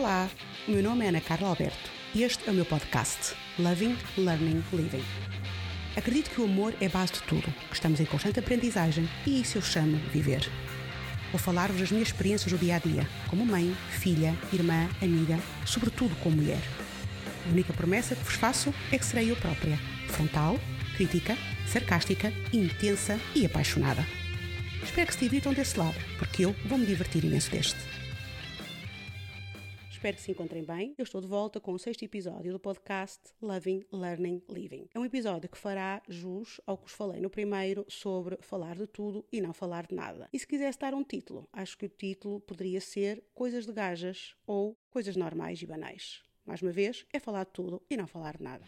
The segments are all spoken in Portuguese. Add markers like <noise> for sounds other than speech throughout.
Olá, o meu nome é Ana Carla Alberto e este é o meu podcast Loving, Learning, Living. Acredito que o amor é base de tudo, que estamos em constante aprendizagem e isso eu chamo viver. Vou falar-vos das minhas experiências do dia a dia, como mãe, filha, irmã, amiga, sobretudo como mulher. A única promessa que vos faço é que serei eu própria, frontal, crítica, sarcástica, intensa e apaixonada. Espero que se divirtam desse lado, porque eu vou me divertir imenso deste. Espero que se encontrem bem. Eu estou de volta com o sexto episódio do podcast Loving, Learning, Living. É um episódio que fará jus ao que vos falei no primeiro sobre falar de tudo e não falar de nada. E se quisesse dar um título, acho que o título poderia ser Coisas de Gajas ou Coisas Normais e Banais. Mais uma vez, é falar de tudo e não falar de nada.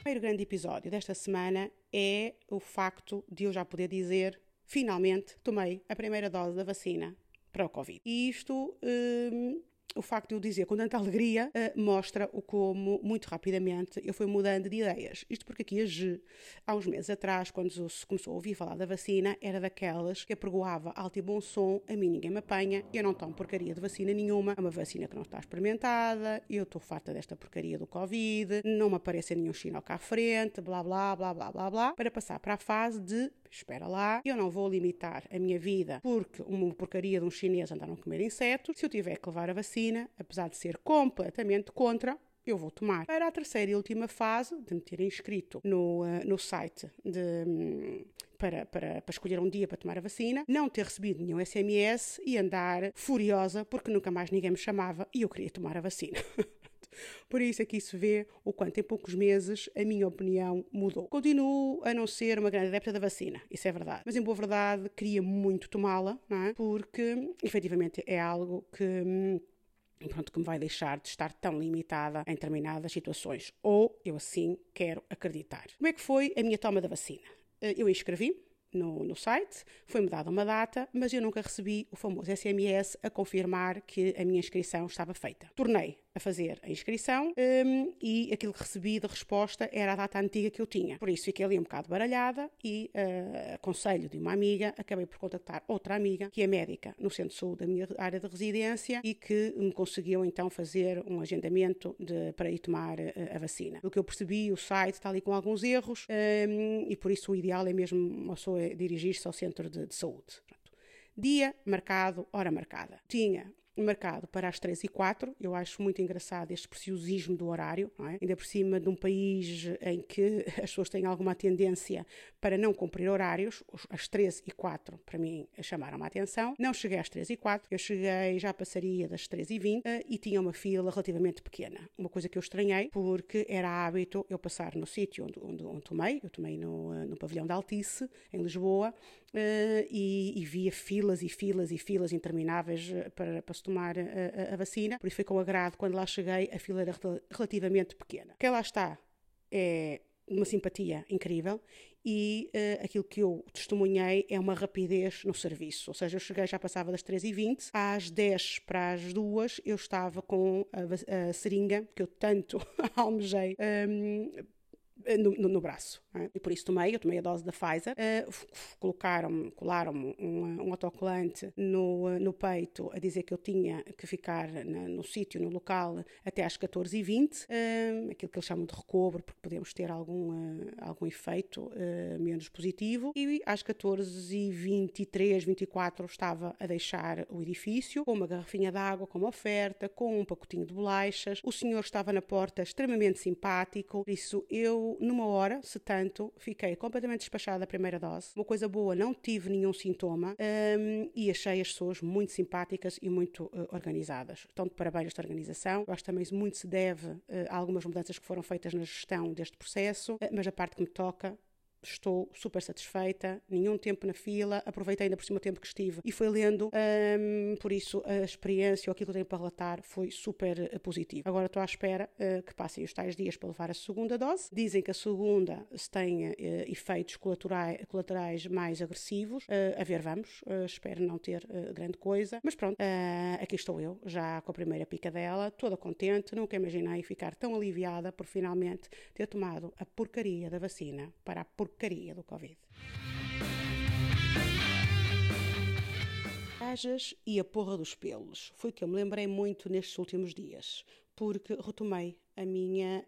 O primeiro grande episódio desta semana é o facto de eu já poder dizer finalmente tomei a primeira dose da vacina para o Covid. E isto hum, o facto de eu dizer com tanta alegria uh, mostra o como, muito rapidamente, eu fui mudando de ideias. Isto porque aqui a G, há uns meses atrás, quando se começou a ouvir falar da vacina, era daquelas que apregoava alto e bom som, a mim ninguém me apanha, eu não tomo porcaria de vacina nenhuma, é uma vacina que não está experimentada, eu estou farta desta porcaria do Covid, não me aparece nenhum sinal cá à frente, blá blá blá blá blá blá, para passar para a fase de espera lá, eu não vou limitar a minha vida porque uma porcaria de um chinês andaram a comer insetos. Se eu tiver que levar a vacina, apesar de ser completamente contra, eu vou tomar. Para a terceira e última fase, de me ter inscrito no, uh, no site de, um, para, para, para escolher um dia para tomar a vacina, não ter recebido nenhum SMS e andar furiosa porque nunca mais ninguém me chamava e eu queria tomar a vacina. <laughs> Por isso aqui se vê o quanto em poucos meses a minha opinião mudou. Continuo a não ser uma grande adepta da vacina, isso é verdade. Mas em boa verdade queria muito tomá-la, é? Porque efetivamente é algo que hum, pronto, que me vai deixar de estar tão limitada em determinadas situações. Ou eu assim quero acreditar. Como é que foi a minha toma da vacina? Eh, eu inscrevi no, no site, foi-me dada uma data, mas eu nunca recebi o famoso SMS a confirmar que a minha inscrição estava feita. Tornei a fazer a inscrição um, e aquilo que recebi de resposta era a data antiga que eu tinha. Por isso fiquei ali um bocado baralhada e, uh, a conselho de uma amiga, acabei por contactar outra amiga, que é médica no centro de saúde da minha área de residência e que me conseguiu então fazer um agendamento de, para ir tomar uh, a vacina. O que eu percebi, o site está ali com alguns erros um, e por isso o ideal é mesmo uma pessoa dirigir-se ao centro de, de saúde. Pronto. Dia marcado, hora marcada. Tinha marcado para as 3 e 4. Eu acho muito engraçado este preciosismo do horário, é? ainda por cima de um país em que <laughs> as pessoas têm alguma tendência para não cumprir horários. As 13 e 4, para mim, chamaram a atenção. Não cheguei às 3 e 4, eu cheguei, já passaria das 3 e 20 eh, e tinha uma fila relativamente pequena. Uma coisa que eu estranhei, porque era hábito eu passar no sítio onde, onde, onde tomei, eu tomei no, eh, no pavilhão da Altice, em Lisboa, Uh, e, e, via filas e filas e filas intermináveis para, para se tomar a, a, vacina, por isso foi com agrado quando lá cheguei, a fila era relativamente pequena. Quem lá está é uma simpatia incrível e uh, aquilo que eu testemunhei é uma rapidez no serviço. Ou seja, eu cheguei, já passava das 3h20, às 10 para as 2 eu estava com a, a seringa que eu tanto <laughs> almejei um, no, no, no, braço. É? E por isso tomei, eu tomei a dose da Pfizer. Uh, colocaram colaram um, um autocolante no, no peito a dizer que eu tinha que ficar na, no sítio, no local, até às 14h20. Uh, aquilo que eles chamam de recobro, porque podemos ter algum, uh, algum efeito menos positivo. E às 14h23, 24 estava a deixar o edifício com uma garrafinha de água como oferta, com um pacotinho de bolachas. O senhor estava na porta extremamente simpático, por isso eu numa hora, se tanto, fiquei completamente despachada da primeira dose. Uma coisa boa, não tive nenhum sintoma um, e achei as pessoas muito simpáticas e muito uh, organizadas. Então, de parabéns esta organização. Eu acho que também muito se deve uh, a algumas mudanças que foram feitas na gestão deste processo, uh, mas a parte que me toca estou super satisfeita, nenhum tempo na fila, aproveitei ainda por cima o tempo que estive e fui lendo, um, por isso a experiência ou aquilo que eu tenho para relatar foi super uh, positivo. Agora estou à espera uh, que passem os tais dias para levar a segunda dose. Dizem que a segunda se tem uh, efeitos colaterais, mais agressivos. a ver, vamos. espero não ter grande coisa. Mas pronto, aqui estou eu, já com a primeira picadela, toda contente. Nunca imaginei ficar tão aliviada por finalmente ter tomado a porcaria da vacina para a porcaria do Covid. massagens e a porra dos pelos. Foi o que eu me lembrei muito nestes últimos dias, porque retomei a minha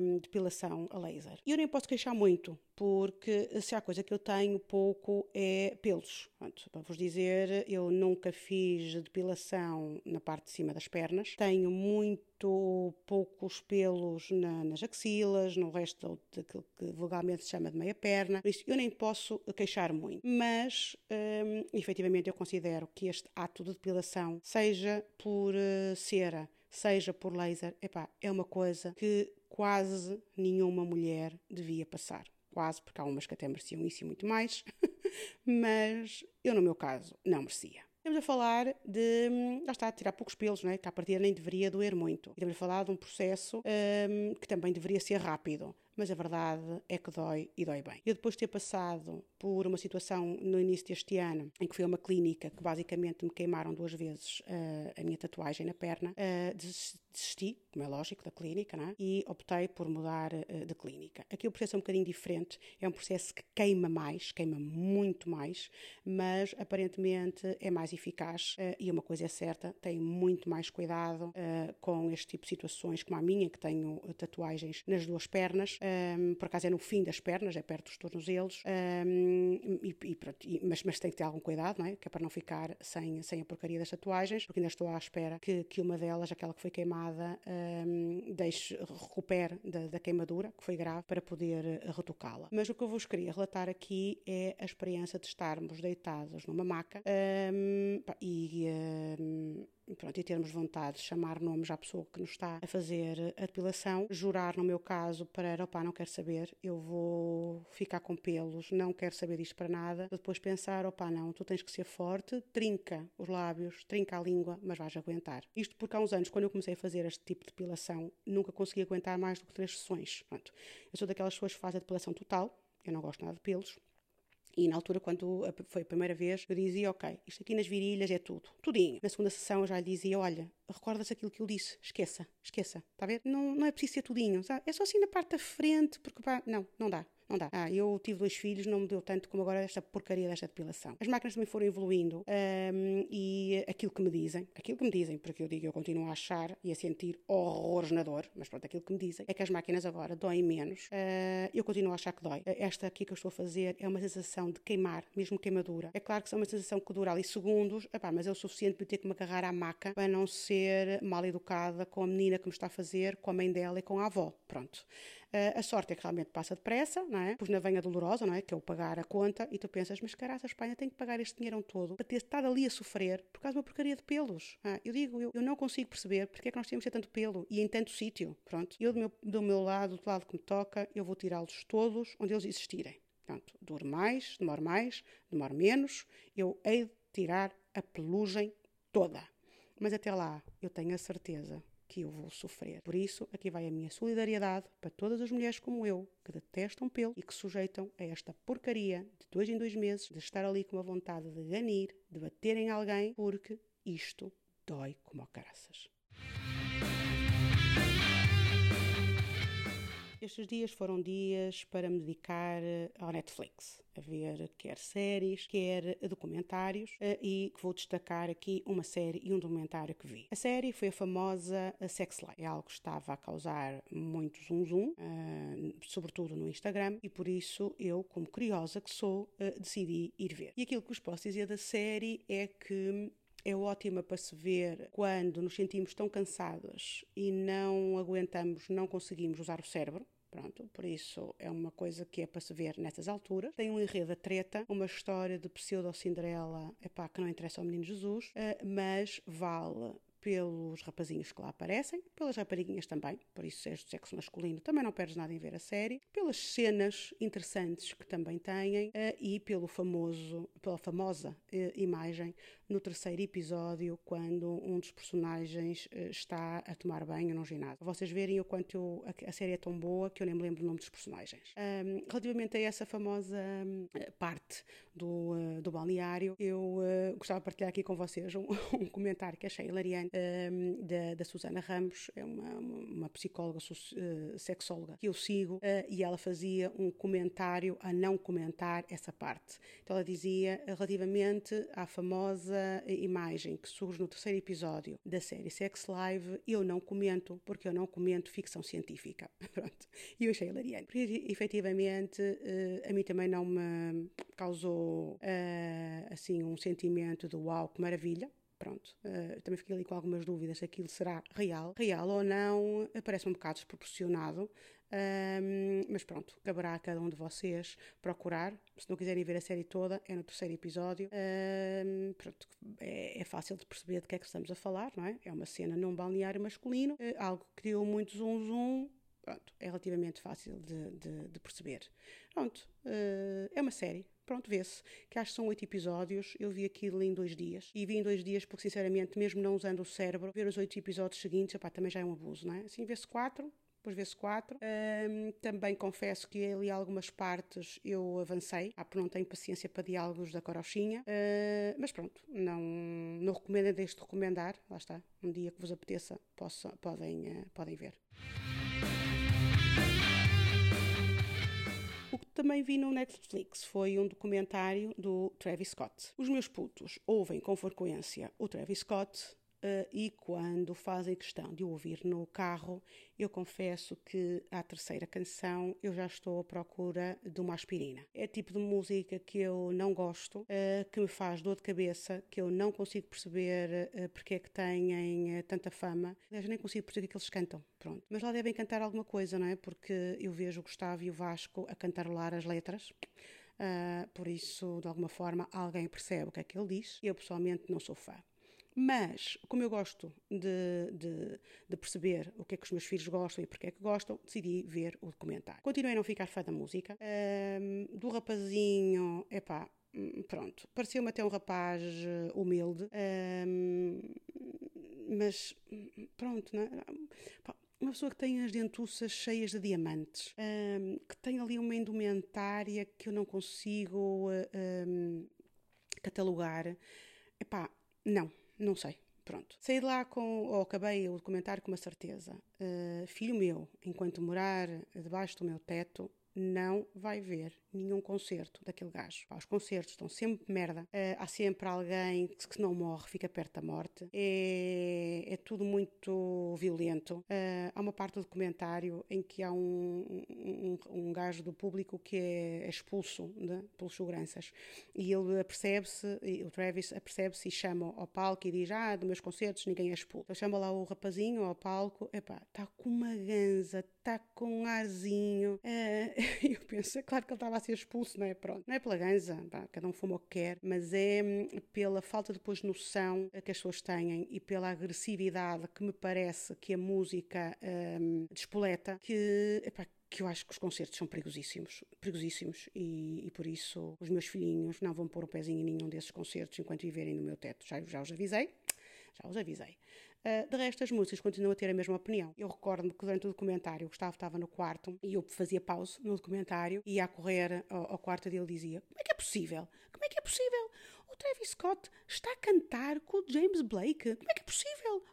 hum, depilação a laser. E eu nem posso queixar muito, porque se há coisa que eu tenho pouco é pelos. Pronto, para vos dizer, eu nunca fiz depilação na parte de cima das pernas. Tenho muito poucos pelos na, nas axilas, no resto daquilo que vulgarmente se chama de meia perna. Por isso, eu nem posso queixar muito. Mas, hum, efetivamente, eu considero que este ato de depilação, seja por uh, cera, seja por laser, epá, é uma coisa que quase nenhuma mulher devia passar. Quase, porque há umas que até mereciam isso e muito mais, <laughs> mas eu, no meu caso, não merecia. Estamos a falar de, lá está, tirar poucos pelos, não é? que à partida nem deveria doer muito. Estamos a falar de um processo um, que também deveria ser rápido mas a verdade é que dói e dói bem. Eu depois de ter passado por uma situação no início deste ano, em que fui a uma clínica que basicamente me queimaram duas vezes uh, a minha tatuagem na perna, uh, desisti, como é lógico, da clínica, é? e optei por mudar uh, de clínica. Aqui o processo é um bocadinho diferente, é um processo que queima mais, queima muito mais, mas aparentemente é mais eficaz e uma coisa é certa, tenho muito mais cuidado com este tipo de situações, como a minha, que tenho tatuagens nas duas pernas, um, por acaso é no fim das pernas, é perto dos tornozelos, um, e, e, e, mas, mas tem que ter algum cuidado, não é? Que é para não ficar sem, sem a porcaria das tatuagens, porque ainda estou à espera que, que uma delas, aquela que foi queimada, um, deixe, recupere da, da, queimadura, que foi grave, para poder eh, retocá-la. Mas o que eu vos queria relatar aqui é a experiência de estarmos deitados numa maca e pronto, e termos vontade de chamar nomes à pessoa que nos está a fazer a depilação, jurar no meu caso para, opá, não quero saber, eu vou ficar com pelos, não quero saber disto para nada, depois pensar, opá, não, tu tens que ser forte, trinca os lábios, trinca a língua, mas vais aguentar. Isto porque há uns anos, quando eu comecei a fazer este tipo de depilação, nunca consegui aguentar mais do que três sessões. Pronto, eu sou daquelas pessoas que fazem a depilação total, eu não gosto nada de pelos, e na altura, quando foi a primeira vez, eu dizia, ok, isto aqui nas virilhas é tudo, tudinho. Na segunda sessão eu já lhe dizia, olha, recorda-se aquilo que eu disse, esqueça, esqueça, está a ver? Não, não é preciso ser tudinho, sabe? é só assim na parte da frente, porque pá, não, não dá. Não dá. Ah, eu tive dois filhos, não me deu tanto como agora esta porcaria desta depilação. As máquinas também foram evoluindo um, e aquilo que me dizem, aquilo que me dizem, porque eu digo, eu continuo a achar e a sentir horrores na dor, mas pronto, aquilo que me dizem é que as máquinas agora doem menos. Uh, eu continuo a achar que dói. Esta aqui que eu estou a fazer é uma sensação de queimar, mesmo queimadura. É claro que é uma sensação que dura ali segundos, epá, mas é o suficiente para eu ter que me agarrar à maca para não ser mal educada com a menina que me está a fazer, com a mãe dela e com a avó. Pronto. Uh, a sorte é que realmente passa depressa, não é? Pois na venha dolorosa, não é? Que é o pagar a conta, e tu pensas, mas caraças, Espanha tem que pagar este dinheiro todo para ter estado ali a sofrer por causa de uma porcaria de pelos. Ah, eu digo, eu, eu não consigo perceber porque é que nós temos de ter tanto pelo e em tanto sítio. Pronto. Eu do meu, do meu lado, do lado que me toca, eu vou tirá-los todos onde eles existirem. Pronto. Duro mais, demora mais, demora menos. Eu hei de tirar a pelugem toda. Mas até lá, eu tenho a certeza que eu vou sofrer. Por isso, aqui vai a minha solidariedade para todas as mulheres como eu, que detestam pelo e que sujeitam a esta porcaria de dois em dois meses de estar ali com uma vontade de ganir, de bater em alguém, porque isto dói como caraças. Estes dias foram dias para me dedicar eh, ao Netflix, a ver quer séries, quer documentários, eh, e que vou destacar aqui uma série e um documentário que vi. A série foi a famosa Sex Life. É algo que estava a causar muito zoom zoom, eh, sobretudo no Instagram, e por isso eu, como curiosa que sou, decidi ir ver. E aquilo que vos posso dizer da série é que é ótima para se ver quando nos sentimos tão cansadas e não aguentamos, não conseguimos usar o cérebro. Pronto, por isso é uma coisa que é para se ver nessas alturas. Tem um enredo a treta, uma história de pseudo-Cinderela, epá, que não interessa ao menino Jesus, eh, mas vale pelos rapazinhos que lá aparecem, pelas rapariguinhas também, por isso és do sexo masculino também não perdes nada em ver a série, pelas cenas interessantes que também têm uh, e pelo famoso, pela famosa uh, imagem no terceiro episódio quando um dos personagens uh, está a tomar banho num ginásio. Vocês verem o quanto eu, a, a, série é tão boa que eu nem me lembro o nome dos personagens. Um, relativamente a essa famosa um, parte do, do balneário, eu gostava de partilhar aqui com vocês um, <laughs> um comentário que achei hilariante da, da Susana Ramos, é uma, uma psicóloga, uh, sexóloga que eu sigo, uh, e ela fazia um comentário a não comentar essa parte. Então ela dizia relativamente à famosa imagem que surge no terceiro episódio da série Sex Live, eu não comento, porque eu não comento ficção científica. <laughs> Pronto. E eu achei hilariante. Porque, efetivamente, uh, a mim também não me causou, uh, assim, um sentimento de uau, que maravilha pronto, uh, também fiquei ali com algumas dúvidas se aquilo será real. Real ou não, parece um bocado desproporcionado, um, mas pronto, caberá a cada um de vocês procurar. Se não quiserem ver a série toda, é no terceiro episódio. Um, pronto, é, é, fácil de perceber de que é que estamos a falar, não é? É uma cena num balneário masculino, uh, algo que criou muito zoom zoom. Pronto, é relativamente fácil de, de, de perceber. Pronto, uh, é uma série, pronto, vê-se, que acho que são oito episódios, eu vi aquilo em dois dias, e vi em dois dias porque, sinceramente, mesmo não usando o cérebro, ver os oito episódios seguintes, opá, também já é um abuso, não é? Assim, vê-se quatro, depois vê-se quatro. Um, também confesso que ali algumas partes eu avancei, ah, porque não tenho paciência para diálogos da corochinha, uh, mas pronto, não, não recomendo, deixo de recomendar, lá está, um dia que vos apeteça, posso, podem, uh, podem ver. O que também vi no Netflix foi um documentário do Travis Scott. Os meus putos ouvem com frequência o Travis Scott e quando fazem questão de ouvir no carro, eu confesso que à terceira canção eu já estou à procura de uma aspirina. É tipo de música que eu não gosto, uh, que me faz dor de cabeça, que eu não consigo perceber uh, porque é que têm tanta fama. Eu nem consigo perceber o que eles cantam, pronto. Mas lá devem cantar alguma coisa, não é? Porque eu vejo o Gustavo e o Vasco a cantarolar as letras. Uh, por isso, de alguma forma, alguém percebe o que é que ele diz. Eu, pessoalmente, não sou fã. Mas, como eu gosto de, de, de, perceber o que é que os meus filhos gostam e porque é que gostam, decidi ver o documentário. Continuei a não ficar fã da música. Um, do rapazinho, epá, hum, pronto, pareceu-me até um rapaz eh, humilde, um, mas pronto, né? uma pessoa que tem as dentuças cheias de diamantes, um, que tem ali uma indumentária que eu não consigo um, catalogar, epá, não não sei. Pronto. Saí de lá com, ou acabei o documentário com uma certeza. Uh, filho meu, enquanto morar debaixo do meu teto, não vai ver nenhum concerto daquele gajo. Pá, os concertos estão sempre merda. Uh, há sempre alguém que, se não morre, fica perto da morte. É, é tudo muito violento. Uh, há uma parte do documentário em que há um, um, um gajo do público que é expulso de, pelos seguranças. E ele apercebe-se, o Travis apercebe-se e chama ao palco e diz: Ah, dos meus concertos ninguém é expulso. Ele chama lá o rapazinho ao palco, epá, está com uma ganza, está com um arzinho. Uh, <laughs> eu penso, é claro que ele estava a ser expulso, não é? Pronto. Não é pela ganza, pá, cada um fuma o que quer, mas é hum, pela falta de depois noção que as pessoas têm e pela agressividade que me parece que a música um, despoleta, que, epá, que eu acho que os concertos são perigosíssimos, perigosíssimos e, e, por isso os meus filhinhos não vão pôr o pezinho em nenhum desses concertos enquanto viverem no meu teto. Já, já os avisei, já os avisei. Uh, de resto, as músicas continuam a ter a mesma opinião. Eu recordo-me que durante o documentário o Gustavo estava no quarto e eu fazia pausa no documentário, ia a correr ao, ao quarto dele e dizia: Como é que é possível? Como é que é possível? O Travis Scott está a cantar com o James Blake? Como é que é possível?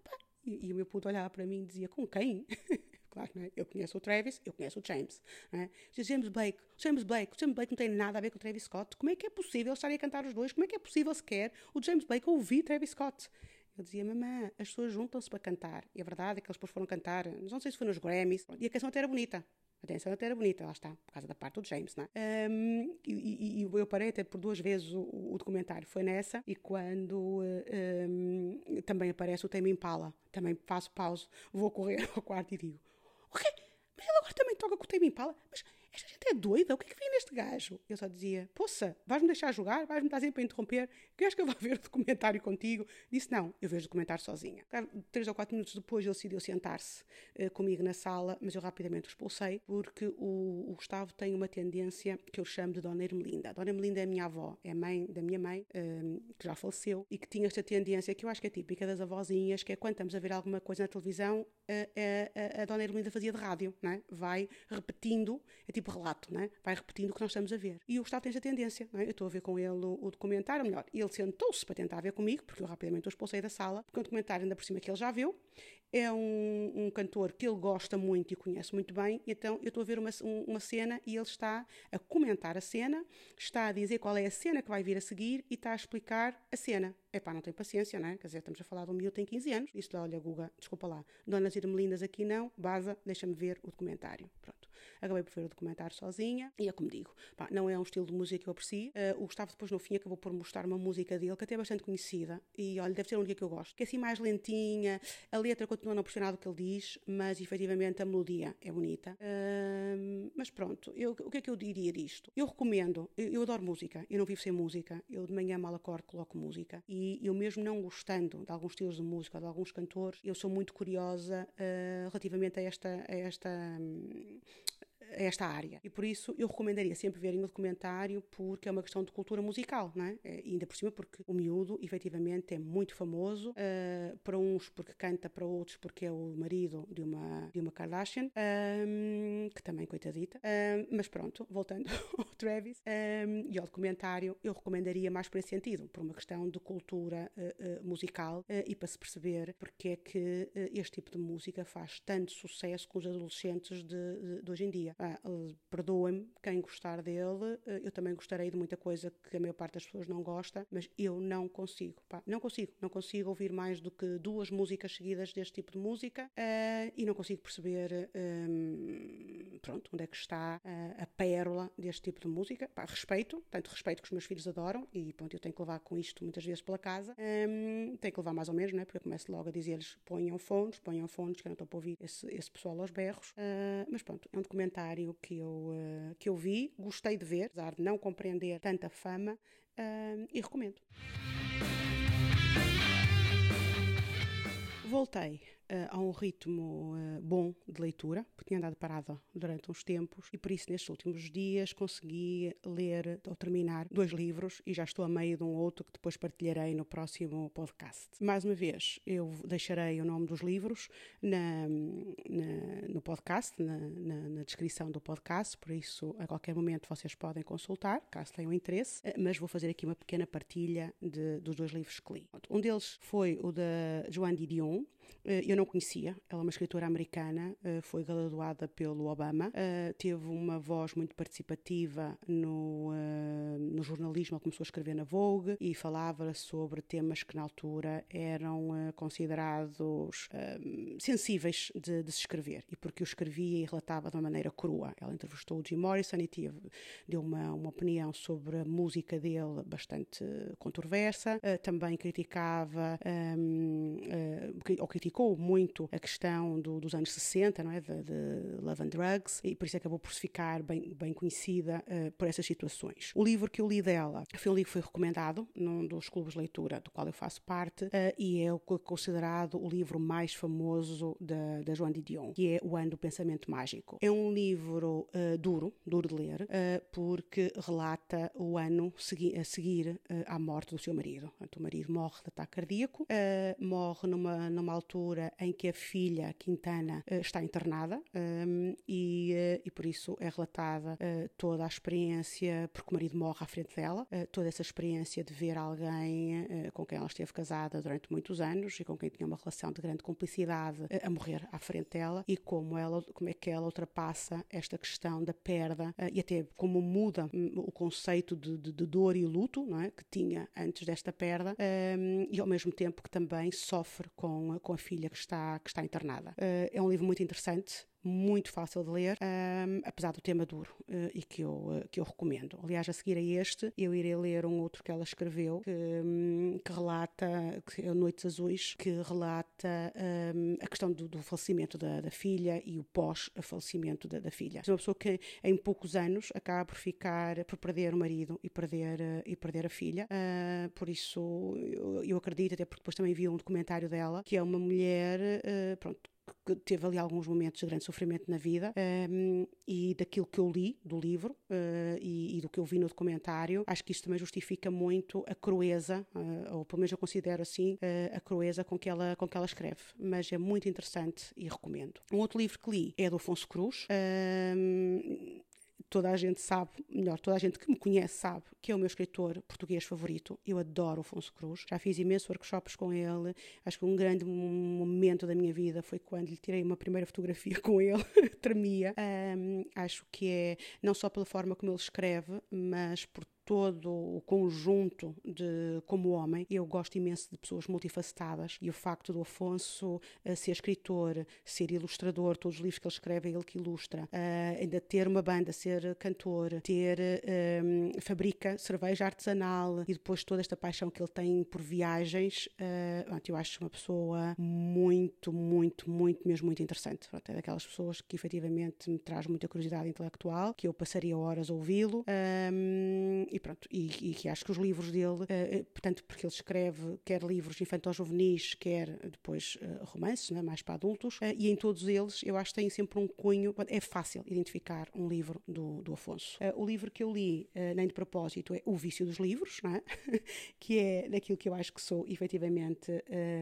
E, e o meu puto olhava para mim e dizia: Com quem? <laughs> claro, não é? Eu conheço o Travis, eu conheço o James. Não é? James Blake, James Blake, o James Blake não tem nada a ver com o Travis Scott. Como é que é possível estarem a cantar os dois? Como é que é possível sequer o James Blake ouvir Travis Scott? Eu dizia, mamã, as pessoas juntam-se para cantar. E a verdade é que eles depois foram cantar, não sei se foi nos Grammys, e a canção até era bonita. A canção até era bonita, lá está, por causa da parte do James, não é? Um, e, e, eu parei até por duas vezes o, o documentário, foi nessa, e quando um, também aparece o Tame Impala, também faço pausa, vou correr <laughs> ao quarto e digo, ok, mas ele agora também toca com o Tame Impala, mas esta gente é doida, o que é que vem neste gajo? Eu só dizia, poça, vais-me deixar jogar? Vais-me estar sempre a interromper? Queres que eu vá <laughs> ver o documentário contigo? Disse, não, eu vejo o documentário sozinha. Três ou quatro minutos depois ele decidiu sentar-se uh, comigo na sala, mas eu rapidamente o expulsei, porque o, o, Gustavo tem uma tendência que eu chamo de Dona Ermelinda. Dona Ermelinda é a minha avó, é mãe da minha mãe, uh, que já faleceu, e que tinha esta tendência que eu acho que é típica das avózinhas, que é quando estamos a ver alguma coisa na televisão, a, a, a Dona Ermelinda fazia de rádio, não é? vai repetindo, é tipo relato, não é? vai repetindo o que nós estamos a ver. E o Gustavo tem essa tendência, é? eu estou a ver com ele o, o documentário, melhor, ele sentou-se para tentar ver comigo, porque eu rapidamente o expulsei da sala, porque o documentário ainda por cima que ele já viu, é um, um, cantor que ele gosta muito e conhece muito bem, então eu estou a ver uma, uma cena e ele está a comentar a cena, está a dizer qual é a cena que vai vir a seguir e está a explicar a cena. É pá, não tem paciência, não é? Quer dizer, estamos a falar de um miúdo tem 15 anos. Disse-lhe, olha, Guga, desculpa lá, Donas Irmelindas aqui não, baza, deixa-me ver o documentário. Pronto. Acabei por ver o documentário sozinha e é como digo, pá, não é um estilo de música que eu aprecio. Uh, o Gustavo depois no fim acabou por mostrar uma música dele que até é bastante conhecida e olha, deve ser a única que eu gosto, que é assim mais lentinha, a letra continua não pressionar o que ele diz, mas efetivamente a melodia é bonita. Uh, mas pronto, eu, o que é que eu diria disto? Eu recomendo, eu, eu, adoro música, eu não vivo sem música, eu de manhã mal acordo, coloco música e eu mesmo não gostando de alguns estilos de música, de alguns cantores, eu sou muito curiosa uh, relativamente a esta, a esta hum, a esta área. E por isso eu recomendaria sempre verem o documentário porque é uma questão de cultura musical, não é? E ainda por cima porque o miúdo efetivamente é muito famoso, uh, para uns porque canta, para outros porque é o marido de uma, de uma Kardashian, um, ehm, que também coitadita. Um, ehm, mas pronto, voltando <laughs> ao Travis um, ehm, e ao documentário, eu recomendaria mais por esse sentido, por uma questão de cultura uh, uh, musical e para se perceber porque é que este tipo de música faz tanto sucesso com os adolescentes de, de, de hoje em dia. Ah, Perdoem-me quem gostar dele, eh, eu também gostarei de muita coisa que a maior parte das pessoas não gosta, mas eu não consigo, pá, não consigo, não consigo ouvir mais do que duas músicas seguidas deste tipo de música uh, e não consigo perceber, um, pronto, onde é que está uh, a pérola deste tipo de música. Pá, respeito, tanto respeito que os meus filhos adoram e pronto, eu tenho que levar com isto muitas vezes pela casa, um, tenho que levar mais ou menos, né, porque eu começo logo a dizer-lhes ponham fones, ponham fones, que eu não estou para ouvir esse, esse pessoal aos berros, uh, mas pronto, é um documentário documentário que eu, uh, que eu vi, gostei de ver, apesar de não compreender tanta fama, uh, e recomendo. Voltei a um ritmo uh, bom de leitura, porque tinha andado parada durante uns tempos e por isso nestes últimos dias consegui ler ou terminar dois livros e já estou a meio de um outro que depois partilharei no próximo podcast. Mais uma vez, eu deixarei o nome dos livros na, na, no podcast, na, na, descrição do podcast, por isso a qualquer momento vocês podem consultar, caso tenham interesse, uh, mas vou fazer aqui uma pequena partilha de, dos dois livros que li. Um deles foi o da Joanne Didion, eh, eu não conhecia, ela é uma escritora americana, eh, foi graduada pelo Obama, eh, teve uma voz muito participativa no, no jornalismo, ela começou a escrever na Vogue e falava sobre temas que na altura eram considerados sensíveis de, de se escrever e porque o escrevia e relatava de uma maneira crua. Ela entrevistou o Jim Morrison e teve, deu uma, uma opinião sobre a música dele bastante controversa, também criticava um, ou criticou muito a questão do, dos anos 60, não é? De, de, Love and Drugs, e por isso acabou por se ficar bem, bem conhecida uh, por essas situações. O livro que eu li dela foi um livro que foi recomendado num dos clubes de leitura do qual eu faço parte, uh, e é o considerado o livro mais famoso da, da Joan Didion, que é O Ano do Pensamento Mágico. É um livro uh, duro, duro de ler, porque relata o ano segui a seguir à morte do seu marido. O marido morre de ataque cardíaco, morre numa, numa altura altura em que a filha Quintana uh, está internada ehm, e, uh, e, por isso é relatada uh, toda a experiência, porque o marido morre à frente dela, toda essa experiência de ver alguém com quem ela esteve casada durante muitos anos e com quem tinha uma relação de grande cumplicidade a morrer à frente dela e como, ela, como é que ela ultrapassa esta questão da perda e até como muda um, o conceito de, de, de, dor e luto não é? que tinha antes desta perda ehm, e ao mesmo tempo que também sofre com, com a filha que está, que está internada. Uh, é um livro muito interessante, muito fácil de ler, um, apesar do tema duro, uh, e que eu, uh, que eu recomendo. Aliás, a seguir a este, eu irei ler um outro que ela escreveu, que, um, que relata, que é Noites Azuis, que relata um, a questão do, do falecimento da, da, filha e o pós-falecimento da, da, filha. É uma pessoa que em poucos anos acaba por ficar, por perder o marido e perder, uh, e perder a filha. por isso, eu, eu, acredito, até porque depois também vi um documentário dela, que é uma mulher, pronto, que teve ali alguns momentos de grande sofrimento na vida um, e daquilo que eu li do livro uh, e, e, do que eu vi no documentário, acho que isso também justifica muito a crueza, uh, ou pelo menos eu considero assim, uh, a crueza com que, ela, com que ela escreve. Mas é muito interessante e recomendo. Um outro livro que li é do Afonso Cruz. Um, toda a gente sabe, melhor, toda a gente que me conhece sabe que é o meu escritor português favorito. Eu adoro Afonso Cruz. Já fiz imensos workshops com ele. Acho que um grande momento da minha vida foi quando lhe tirei uma primeira fotografia com ele. <laughs> Tremia. Um, acho que é não só pela forma como ele escreve, mas por todo o conjunto de como homem. Eu gosto imenso de pessoas multifacetadas e o facto do Afonso uh, ser escritor, ser ilustrador, todos os livros que ele escreve é ele que ilustra, uh, ainda ter uma banda, ser cantor, ter uh, fabrica cerveja artesanal e depois toda esta paixão que ele tem por viagens, eu acho uma pessoa muito, muito, muito, mesmo muito interessante. É daquelas pessoas que efetivamente me traz muita curiosidade intelectual, que eu passaria horas a ouvi-lo. E pronto, e, e, que acho que os livros dele, uh, portanto, porque ele escreve quer livros infantil-juvenis, quer depois uh, romances, né, mais para adultos, uh, e em todos eles eu acho que tem sempre um cunho, é fácil identificar um livro do, do Afonso. o livro que eu li, nem de propósito, é O Vício dos Livros, é? <laughs> que é daquilo que eu acho que sou efetivamente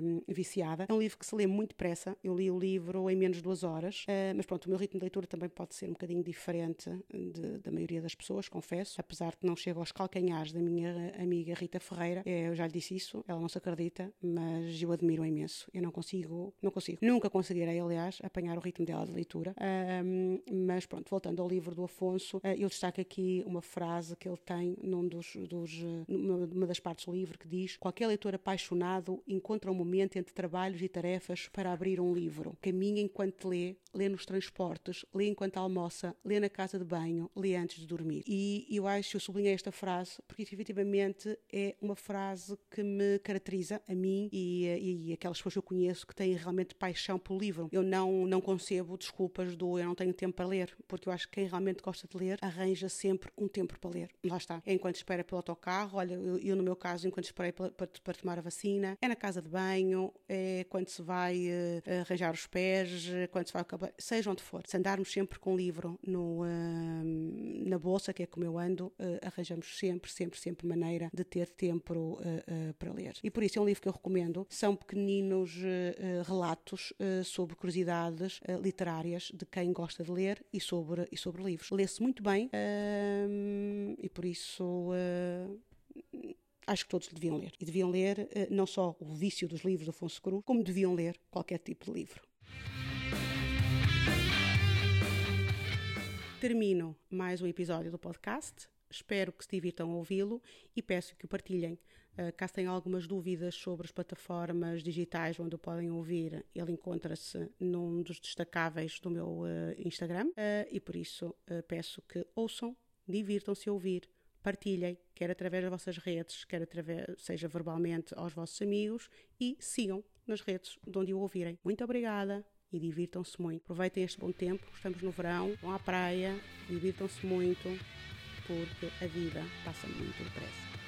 um, viciada. É um livro que se lê muito depressa, eu li o livro em menos de duas horas, mas pronto, o meu ritmo de leitura também pode ser um bocadinho diferente de, da maioria das pessoas, confesso, apesar de não chegar aos calcanhares da minha amiga Rita Ferreira. É, eu já lhe disse isso, ela não se acredita, mas eu admiro imenso. Eu não consigo, não consigo, nunca conseguirei, aliás, apanhar o ritmo dela de leitura. Um, mas pronto, voltando ao livro do Afonso, eu destaco aqui uma frase que ele tem num dos, dos numa das partes do livro que diz: qualquer leitor apaixonado encontra um momento entre trabalhos e tarefas para abrir um livro. Caminha enquanto lê, lê nos transportes, lê enquanto almoça, lê na casa de banho, lê antes de dormir. E eu acho, eu sublinhei esta frase porque efetivamente é uma frase que me caracteriza a mim e, e, aquelas pessoas que eu conheço que têm realmente paixão pelo livro. Eu não, não concebo desculpas do eu não tenho tempo para ler, porque eu acho que quem realmente gosta de ler arranja sempre um tempo para ler. Lá está. É enquanto espera pelo autocarro, olha, eu, eu no meu caso, enquanto esperei para, para, para, tomar a vacina, é na casa de banho, é quando se vai uh, arranjar os pés, quando se vai acabar, seja onde for. Se andarmos sempre com o livro no, uh, na bolsa, que é como eu ando, uh, arranjamos sempre, sempre, sempre maneira de ter tempo uh, uh, para ler. E por isso é um livro que eu recomendo. São pequeninos relatos sobre curiosidades literárias de quem gosta de ler e sobre, e sobre livros. Lê-se muito bem e por isso acho que todos deviam ler. E deviam ler não só o vício dos livros de Afonso Cruz, como deviam ler qualquer tipo de livro. Termino mais um episódio do podcast. Espero que se divirtam a ouvi-lo e peço que o partilhem. Uh, caso tenham algumas dúvidas sobre as plataformas digitais onde o podem ouvir, ele encontra-se num dos destacáveis do meu uh, Instagram uh, e por isso peço que ouçam, divirtam-se a ouvir, partilhem, quer através das vossas redes, quer através, seja verbalmente aos vossos amigos e sigam nas redes de onde o ouvirem. Muito obrigada! E divirtam-se muito. Aproveitem este bom tempo, estamos no verão, vão à praia, divirtam-se muito, porque a vida passa muito depressa.